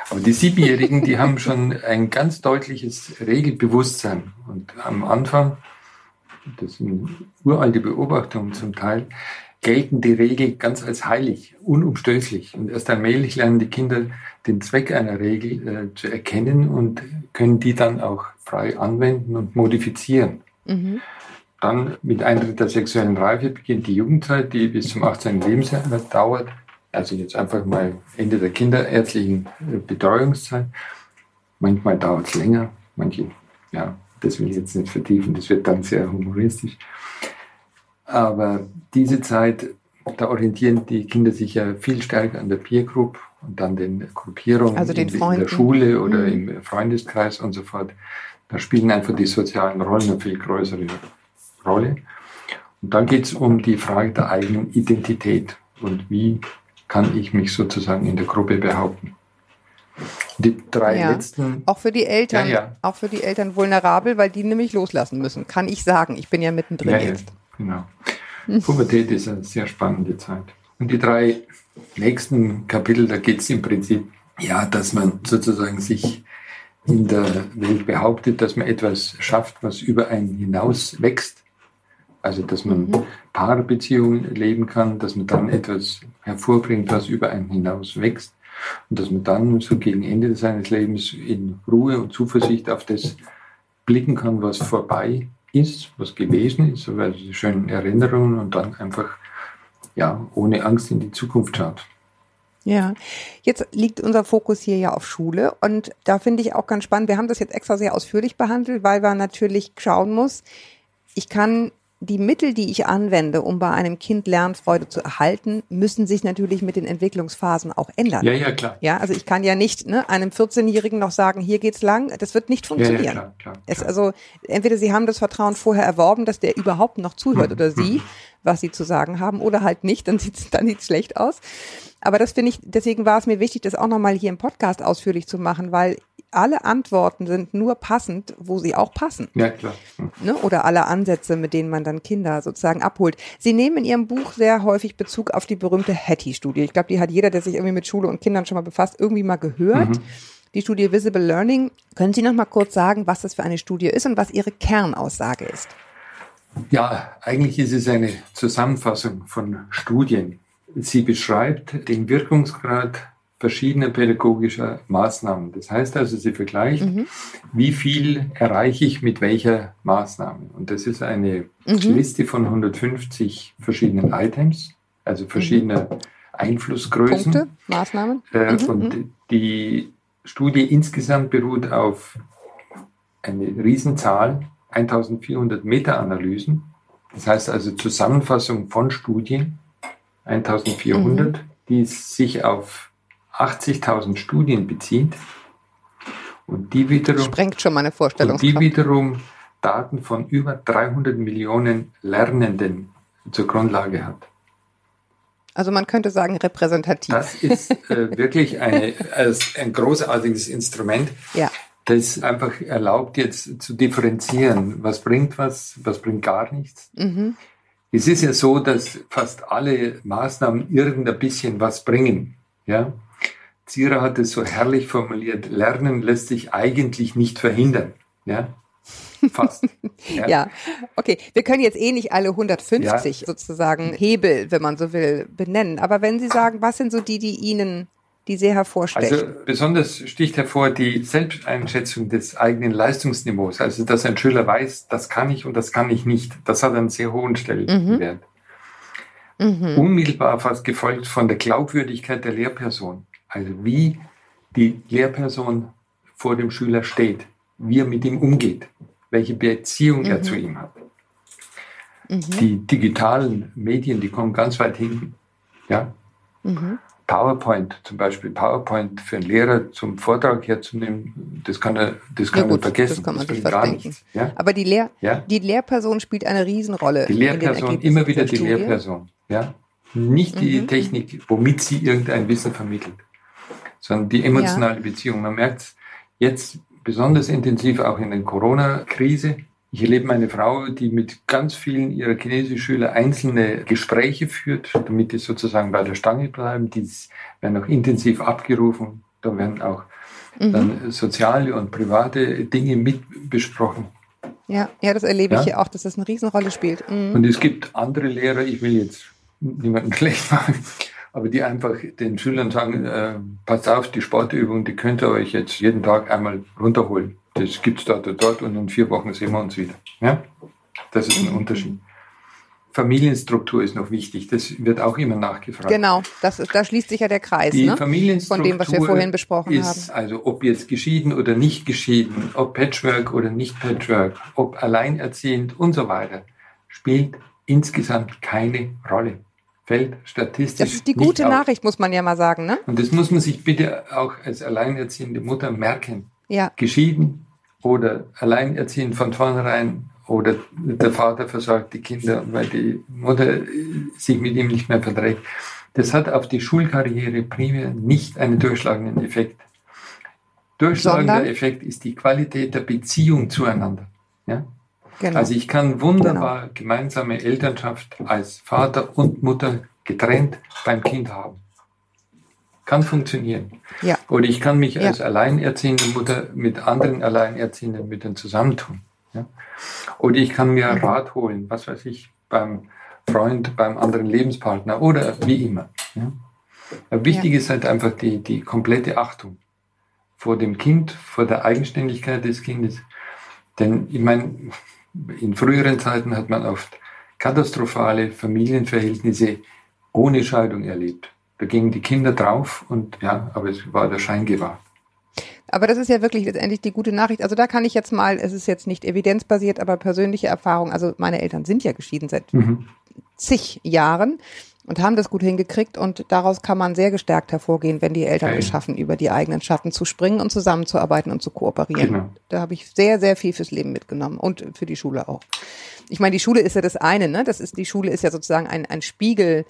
Aber die Siebenjährigen, die haben schon ein ganz deutliches Regelbewusstsein. Und am Anfang, das sind uralte Beobachtungen zum Teil, gelten die Regeln ganz als heilig, unumstößlich. Und erst allmählich lernen die Kinder den Zweck einer Regel äh, zu erkennen und können die dann auch frei anwenden und modifizieren. Mhm. Dann mit Eintritt der sexuellen Reife beginnt die Jugendzeit, die bis zum 18. Lebensjahr dauert. Also jetzt einfach mal Ende der kinderärztlichen äh, Betreuungszeit. Manchmal dauert es länger, manche, ja, das will ich jetzt nicht vertiefen, das wird dann sehr humoristisch. Aber diese Zeit, da orientieren die Kinder sich ja viel stärker an der Peer Group und dann den Gruppierungen Also den in, der Schule oder Mhm. im Freundeskreis und so fort. Da spielen einfach die sozialen Rollen eine viel größere Rolle. Und dann geht es um die Frage der eigenen Identität und wie kann ich mich sozusagen in der Gruppe behaupten. Die drei Ja. letzten Auch für die Eltern, Ja, ja. auch für die Eltern vulnerabel, weil die nämlich loslassen müssen. Kann ich sagen. Ich bin ja mittendrin Ja, ja, jetzt. genau. Pubertät ist eine sehr spannende Zeit. Und die drei nächsten Kapitel, da geht es im Prinzip, ja, dass man sozusagen sich in der Welt behauptet, dass man etwas schafft, was über einen hinaus wächst. Also, dass man Mhm. Paarbeziehungen leben kann, dass man dann etwas hervorbringt, was über einen hinaus wächst. Und dass man dann so gegen Ende seines Lebens in Ruhe und Zuversicht auf das blicken kann, was vorbei ist, was gewesen ist, so also die schönen Erinnerungen und dann einfach ja, ohne Angst in die Zukunft schaut. Ja, jetzt liegt unser Fokus hier ja auf Schule und da finde ich auch ganz spannend, wir haben das jetzt extra sehr ausführlich behandelt, weil man natürlich schauen muss, ich kann die Mittel, die ich anwende, um bei einem Kind Lernfreude zu erhalten, müssen sich natürlich mit den Entwicklungsphasen auch ändern. Ja, ja, klar. Ja, also ich kann ja nicht ne, einem 14-Jährigen noch sagen, hier geht's lang. Das wird nicht Ja, funktionieren. ja, klar, klar, Es, klar. also entweder Sie haben das Vertrauen vorher erworben, dass der überhaupt noch zuhört oder Sie, was Sie zu sagen haben, oder halt nicht, dann sieht's dann sieht's schlecht aus. Aber das finde ich, deswegen war es mir wichtig, das auch nochmal hier im Podcast ausführlich zu machen, weil alle Antworten sind nur passend, wo sie auch passen. ja, klar. Ne? Oder alle Ansätze, mit denen man dann Kinder sozusagen abholt. Sie nehmen in Ihrem Buch sehr häufig Bezug auf die berühmte Hattie-Studie. Ich glaube, die hat jeder, der sich irgendwie mit Schule und Kindern schon mal befasst, irgendwie mal gehört. Die Studie Visible Learning. Können Sie noch mal kurz sagen, was das für eine Studie ist und was Ihre Kernaussage ist? Ja, eigentlich ist es eine Zusammenfassung von Studien. Sie beschreibt den Wirkungsgrad verschiedener pädagogischer Maßnahmen. Das heißt also, sie vergleicht, wie viel erreiche ich mit welcher Maßnahme. Und das ist eine Liste von 150 verschiedenen Items, also verschiedene Einflussgrößen. Punkte, Maßnahmen? Äh, Mhm, und die Studie insgesamt beruht auf eine Riesenzahl, 1400 Meta-Analysen. Das heißt also Zusammenfassung von Studien, 1400, die sich auf 80.000 Studien bezieht. Und die wiederum, Sprengt schon meine und die wiederum Daten von über 300 Millionen Lernenden zur Grundlage hat. Also man könnte sagen repräsentativ. Das ist äh, [LAUGHS] wirklich eine, ein großartiges Instrument, ja. das einfach erlaubt, jetzt zu differenzieren. Was bringt was, was bringt gar nichts. Mhm. Es ist ja so, dass fast alle Maßnahmen irgendein bisschen was bringen. Ja? Zira hat es so herrlich formuliert, Lernen lässt sich eigentlich nicht verhindern. Ja? Fast. [LAUGHS] Ja. okay. Wir können jetzt eh nicht alle 150 sozusagen Hebel, wenn man so will, benennen. Aber wenn Sie sagen, was sind so die, die Ihnen, die sehr hervorstechen? Also besonders sticht hervor die Selbsteinschätzung des eigenen Leistungsniveaus. Also dass ein Schüler weiß, das kann ich und das kann ich nicht. Das hat einen sehr hohen Stellenwert. mhm. Unmittelbar fast gefolgt von der Glaubwürdigkeit der Lehrperson. Also wie die Lehrperson vor dem Schüler steht, wie er mit ihm umgeht, welche Beziehung er zu ihm hat. Mhm. Die digitalen Medien, die kommen ganz weit hinten. Ja? Mhm. PowerPoint zum Beispiel, PowerPoint für einen Lehrer zum Vortrag herzunehmen, das kann er, das Ja kann gut, er vergessen. das kann man sich bringt gar nichts. Ja? Aber die, Lehr Ja? die Lehrperson spielt eine Riesenrolle. Die Lehrperson, immer wieder der die Studie. Lehrperson. Ja? Nicht die Mhm. Technik, womit sie irgendein Wissen vermittelt, sondern die emotionale Beziehung. Man merkt es jetzt besonders intensiv auch in der Corona-Krise. Ich erlebe meine Frau, die mit ganz vielen ihrer Chinesisch-Schüler einzelne Gespräche führt, damit die sozusagen bei der Stange bleiben. Die werden auch intensiv abgerufen. Da werden auch Mhm. dann soziale und private Dinge mit besprochen. Ja, ja, das erlebe ich Ja. auch, dass das eine Riesenrolle spielt. Mhm. Und es gibt andere Lehrer, ich will jetzt niemanden [LAUGHS] schlecht machen, aber die einfach den Schülern sagen, äh, passt auf, die Sportübung, die könnt ihr euch jetzt jeden Tag einmal runterholen. Das gibt's dort und dort und in vier Wochen sehen wir uns wieder. Ja? Das ist ein. Unterschied. Familienstruktur ist noch wichtig, das wird auch immer nachgefragt. Genau, das da schließt sich ja der Kreis, Die ne? Familienstruktur Von dem, was wir vorhin besprochen ist, also ob jetzt geschieden oder nicht geschieden, ob Patchwork oder nicht Patchwork, ob alleinerziehend und so weiter, spielt insgesamt keine Rolle. Fällt statistisch Das ist die gute auf. Nachricht, muss man ja mal sagen, ne? Und das muss man sich bitte auch als alleinerziehende Mutter merken. Ja, Geschieden oder alleinerziehend von vornherein oder der Vater versorgt die Kinder, weil die Mutter äh, sich mit ihm nicht mehr verträgt. Das hat auf die Schulkarriere primär nicht einen durchschlagenden Effekt. Durchschlagender Sondern? Effekt ist die Qualität der Beziehung zueinander. Ja? Genau. Also ich kann wunderbar gemeinsame Elternschaft als Vater und Mutter getrennt beim Kind haben. Kann funktionieren. ja, Oder ich kann mich Ja. als alleinerziehende Mutter mit anderen alleinerziehenden Müttern zusammentun. Ja? Oder ich kann mir Mhm. Rat holen, was weiß ich, beim Freund, beim anderen Lebenspartner oder wie immer. Ja? Wichtig ist halt einfach die, die komplette Achtung vor dem Kind, vor der Eigenständigkeit des Kindes. Denn ich meine, in früheren Zeiten hat man oft katastrophale Familienverhältnisse ohne Scheidung erlebt. Da gingen die Kinder drauf und ja, aber es war der Schein gewahrt. aber das ist ja wirklich letztendlich die gute Nachricht. Also da kann ich jetzt mal, es ist jetzt nicht evidenzbasiert, aber persönliche Erfahrung. Also meine Eltern sind ja geschieden seit Mhm. zig Jahren und haben das gut hingekriegt und daraus kann man sehr gestärkt hervorgehen, wenn die Eltern Okay. es schaffen, über die eigenen Schatten zu springen und zusammenzuarbeiten und zu kooperieren. Genau. Da habe ich sehr, sehr viel fürs Leben mitgenommen und für die Schule auch. Ich meine, die Schule ist ja das eine, ne? Das ist, die Schule ist ja sozusagen ein, ein Spiegel,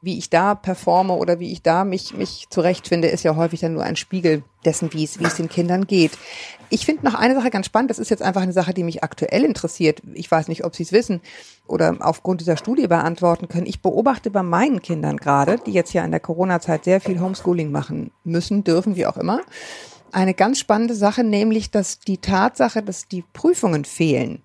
wie ich da performe oder wie ich da mich, mich zurechtfinde, ist ja häufig dann nur ein Spiegel dessen, wie es, wie es den Kindern geht. Ich finde noch eine Sache ganz spannend. Das ist jetzt einfach eine Sache, die mich aktuell interessiert. Ich weiß nicht, ob Sie es wissen oder aufgrund dieser Studie beantworten können. Ich beobachte bei meinen Kindern gerade, die jetzt ja in der Corona-Zeit sehr viel Homeschooling machen müssen, dürfen, wie auch immer, eine ganz spannende Sache, nämlich, dass die Tatsache, dass die Prüfungen fehlen,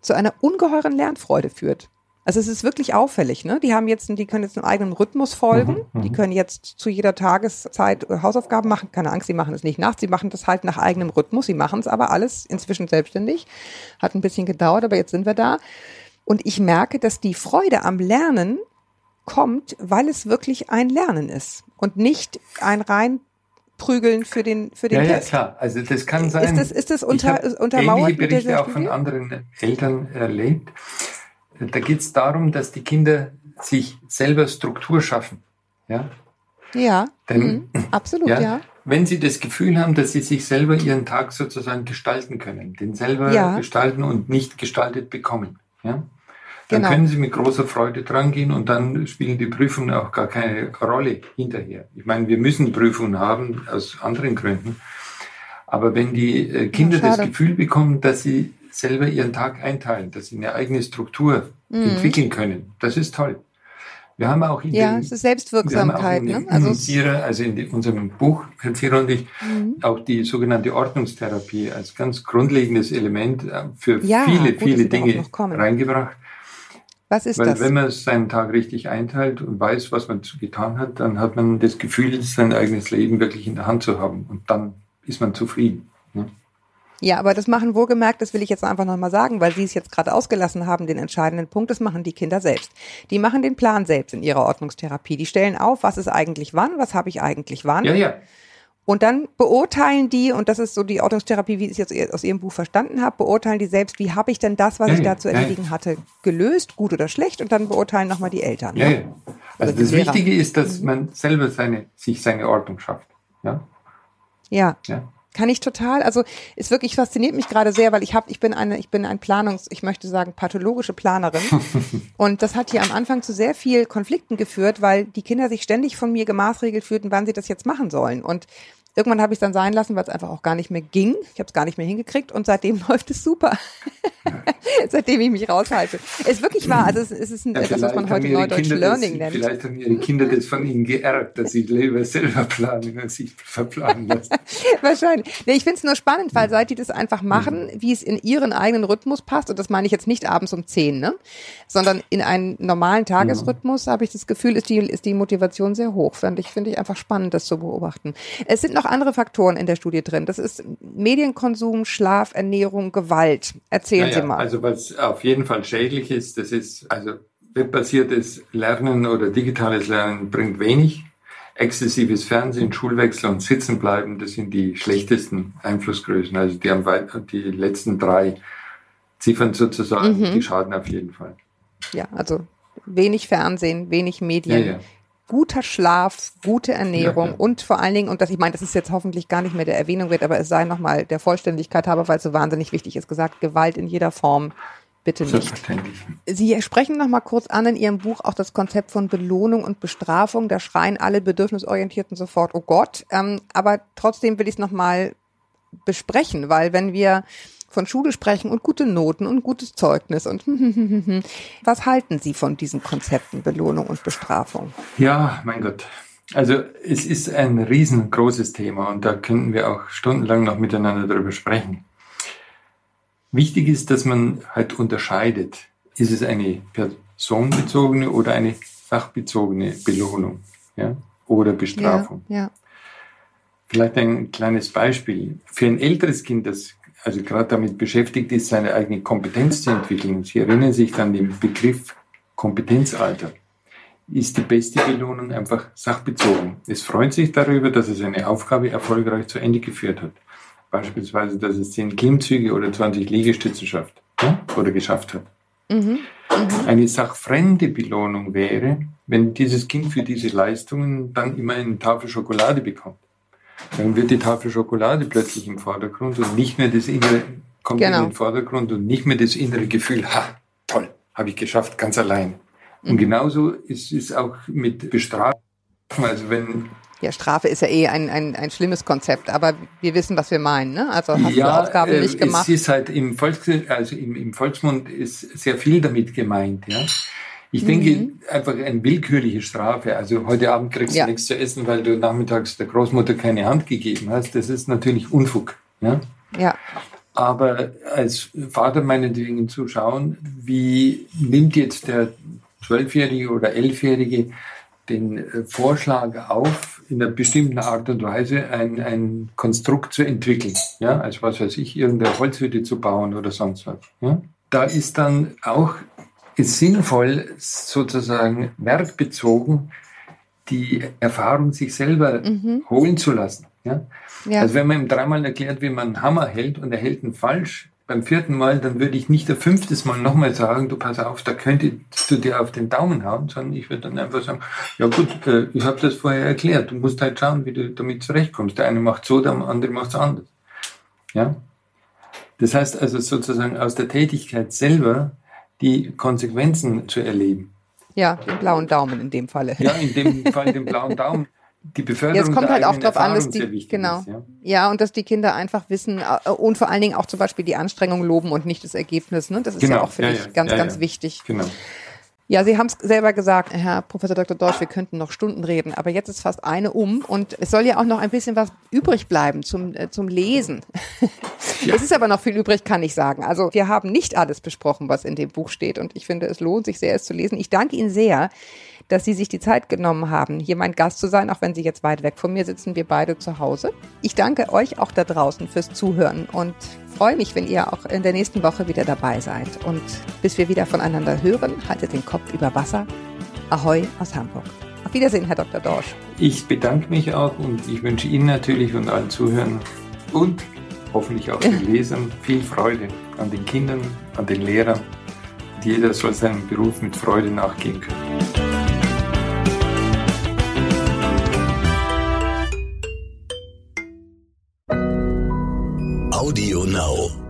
zu einer ungeheuren Lernfreude führt. Also es ist wirklich auffällig, ne? Die haben jetzt, die können jetzt einem eigenen Rhythmus folgen. Mhm, die mhm. können jetzt zu jeder Tageszeit äh, Hausaufgaben machen. Keine Angst, sie machen es nicht nachts, sie machen das halt nach eigenem Rhythmus. Sie machen es aber alles inzwischen selbstständig. Hat ein bisschen gedauert, aber jetzt sind wir da. Und ich merke, dass die Freude am Lernen kommt, weil es wirklich ein Lernen ist und nicht ein reinprügeln für den, für den Ja, ja, Test. klar. Also das kann sein. Ist das, ist das Ich unter, hab ist untermauert ähnliche mit Berichte auch von anderen Eltern erlebt. Da geht es darum, dass die Kinder sich selber Struktur schaffen. Ja? Ja, Denn- mhm, absolut, Ja. ja. Wenn sie das Gefühl haben, dass sie sich selber ihren Tag sozusagen gestalten können, den selber Ja. gestalten und nicht gestaltet bekommen, ja? dann Genau. können sie mit großer Freude drangehen und dann spielen die Prüfungen auch gar keine Rolle hinterher. Ich meine, wir müssen Prüfungen haben aus anderen Gründen. Aber wenn die äh, Kinder das schade. Gefühl bekommen, dass sie selber ihren Tag einteilen, dass sie eine eigene Struktur Mhm. entwickeln können, das ist toll. Wir haben auch in Ja, es ist wir haben auch Selbstwirksamkeit. in, Ne? Also ihrer, also in unserem Buch, Herr Zierer und ich, Mhm. auch die sogenannte Ordnungstherapie als ganz grundlegendes Element äh, für Ja, viele, gut, viele Dinge reingebracht. was ist Weil das? wenn man seinen Tag richtig einteilt und weiß, was man zu- getan hat, dann hat man das Gefühl, sein eigenes Leben wirklich in der Hand zu haben. Und dann ist man zufrieden. Ne? Ja, aber das machen wohlgemerkt, das will ich jetzt einfach nochmal sagen, weil Sie es jetzt gerade ausgelassen haben, den entscheidenden Punkt, das machen die Kinder selbst. Die machen den Plan selbst in ihrer Ordnungstherapie. Die stellen auf, was ist eigentlich wann, was habe ich eigentlich wann. Ja, ja. Und dann beurteilen die, und das ist so die Ordnungstherapie, wie ich es jetzt aus Ihrem Buch verstanden habe, beurteilen die selbst, wie habe ich denn das, was Ja, ich da zu ja, ja. erledigen hatte, gelöst, gut oder schlecht, und dann beurteilen nochmal die Eltern. ja, ne? ja. Also die das Lehrer. Wichtige ist, dass man selber seine, sich seine Ordnung schafft. Ja? Ja. Ja. Kann ich total. Also ist wirklich fasziniert mich gerade sehr, weil ich habe, ich bin eine, ich bin ein Planungs, ich möchte sagen pathologische Planerin [LAUGHS] und das hat hier am Anfang zu sehr viel Konflikten geführt, weil die Kinder sich ständig von mir gemaßregelt fühlten, wann sie das jetzt machen sollen und Irgendwann habe ich es dann sein lassen, weil es einfach auch gar nicht mehr ging. Ich habe es gar nicht mehr hingekriegt und seitdem [LAUGHS] läuft es super. seitdem ich mich raushalte. Es ist wirklich wahr. Also es, es ist ein, ja, etwas, was man heute Neudeutsch Learning das, nennt. Vielleicht haben ihre Kinder das von ihnen geerbt, dass sie lieber selber planen, als sich verplanen lassen. [LAUGHS] Wahrscheinlich. Nee, ich finde es nur spannend, weil seit die das einfach machen, wie es in ihren eigenen Rhythmus passt, und das meine ich jetzt nicht abends um zehn, ne? sondern in einen normalen Tagesrhythmus, ja. habe ich das Gefühl, ist die, ist die Motivation sehr hoch. Finde ich, finde ich einfach spannend, das zu beobachten. Es sind noch noch andere Faktoren in der Studie drin. Das ist Medienkonsum, Schlaf, Ernährung, Gewalt. Erzählen naja, Sie mal. Also was auf jeden Fall schädlich ist, das ist, also webbasiertes Lernen oder digitales Lernen bringt wenig. Exzessives Fernsehen, Schulwechsel und Sitzenbleiben, das sind die schlechtesten Einflussgrößen. Also die haben die letzten drei Ziffern sozusagen, mhm. die schaden auf jeden Fall. Ja, also wenig Fernsehen, wenig Medien, ja, ja guter Schlaf, gute Ernährung ja, ja. und vor allen Dingen, und das, ich meine, das ist jetzt hoffentlich gar nicht mehr der Erwähnung wert, aber es sei nochmal der Vollständigkeit habe, weil es so wahnsinnig wichtig ist, gesagt, Gewalt in jeder Form. Bitte nicht. Sie sprechen noch mal kurz an in Ihrem Buch auch das Konzept von Belohnung und Bestrafung. Da schreien alle Bedürfnisorientierten sofort, oh Gott. Ähm, aber trotzdem will ich es noch mal besprechen, weil wenn wir von Schule sprechen und gute Noten und gutes Zeugnis und [LAUGHS] was halten Sie von diesen Konzepten Belohnung und Bestrafung? Ja, mein Gott. Also es ist ein riesengroßes Thema und da könnten wir auch stundenlang noch miteinander darüber sprechen. Wichtig ist, dass man halt unterscheidet. Ist es eine personenbezogene oder eine sachbezogene Belohnung ja? oder Bestrafung? Ja, ja. Vielleicht ein kleines Beispiel. Für ein älteres Kind, das also gerade damit beschäftigt ist, seine eigene Kompetenz zu entwickeln. Sie erinnern sich an den Begriff Kompetenzalter. Ist die beste Belohnung einfach sachbezogen. Es freut sich darüber, dass es eine Aufgabe erfolgreich zu Ende geführt hat. Beispielsweise, dass es 10 Klimmzüge oder 20 Liegestütze schafft ja? oder geschafft hat. Mhm. Mhm. Eine sachfremde Belohnung wäre, wenn dieses Kind für diese Leistungen dann immer eine Tafel Schokolade bekommt dann wird die Tafel Schokolade plötzlich im Vordergrund und nicht mehr das innere, kommt genau. in den Vordergrund und nicht mehr das innere Gefühl, ha, toll, habe ich geschafft, ganz allein. Mhm. Und genauso ist es auch mit Bestrafung. Also wenn ja, Strafe ist ja eh ein, ein, ein schlimmes Konzept, aber wir wissen, was wir meinen. Ne? Also hast ja, du Aufgabe äh, nicht gemacht. Es ist halt im, Volks, also im, im Volksmund ist sehr viel damit gemeint. Ja? Ich denke mhm. einfach eine willkürliche Strafe. Also heute Abend kriegst ja. du nichts zu essen, weil du nachmittags der Großmutter keine Hand gegeben hast. Das ist natürlich Unfug. Ja. ja. Aber als Vater meinetwegen zu schauen, wie nimmt jetzt der Zwölfjährige oder Elfjährige den äh, Vorschlag auf, in einer bestimmten Art und Weise ein, ein Konstrukt zu entwickeln. Ja, als was weiß ich, irgendeine Holzhütte zu bauen oder sonst was. Ja? Da ist dann auch ist sinnvoll, sozusagen werkbezogen die Erfahrung sich selber mhm. holen zu lassen. Ja? ja? Also wenn man ihm dreimal erklärt, wie man einen Hammer hält und er hält ihn falsch, beim vierten Mal, dann würde ich nicht der fünftes Mal nochmal sagen, du pass auf, da könntest du dir auf den Daumen hauen, sondern ich würde dann einfach sagen, ja gut, äh, ich habe das vorher erklärt, du musst halt schauen, wie du damit zurechtkommst. Der eine macht so, der andere macht es anders. Ja? Das heißt also sozusagen aus der Tätigkeit selber die Konsequenzen zu erleben. Ja, den blauen Daumen in dem Falle. Ja, in dem Fall den blauen [LAUGHS] Daumen. Die Beförderung Jetzt kommt halt auch darauf an, dass die, genau, ist, ja. ja. und dass die Kinder einfach wissen äh, und vor allen Dingen auch zum Beispiel die Anstrengung loben und nicht das Ergebnis. Ne? Das ist genau. ja auch, finde ja, ich, ganz, ja, ganz wichtig. Genau. Ja, Sie haben es selber gesagt, Herr Professor Dr. Dorsch, wir könnten noch Stunden reden, aber jetzt ist fast eine um und es soll ja auch noch ein bisschen was übrig bleiben zum, äh, zum Lesen. [LAUGHS] Ja. Es ist aber noch viel übrig, kann ich sagen. Also wir haben nicht alles besprochen, was in dem Buch steht und ich finde, es lohnt sich sehr, es zu lesen. Ich danke Ihnen sehr, dass Sie sich die Zeit genommen haben, hier mein Gast zu sein, auch wenn Sie jetzt weit weg von mir sitzen, wir beide zu Hause. Ich danke euch auch da draußen fürs Zuhören und freue mich, wenn ihr auch in der nächsten Woche wieder dabei seid. Und bis wir wieder voneinander hören, haltet den Kopf über Wasser. Ahoi aus Hamburg. Auf Wiedersehen, Herr Dr. Dorsch. Ich bedanke mich auch und ich wünsche Ihnen natürlich und allen Zuhörern und hoffentlich auch den Lesern viel Freude an den Kindern, an den Lehrern. jeder soll seinem Beruf mit Freude nachgehen können. Audio Now.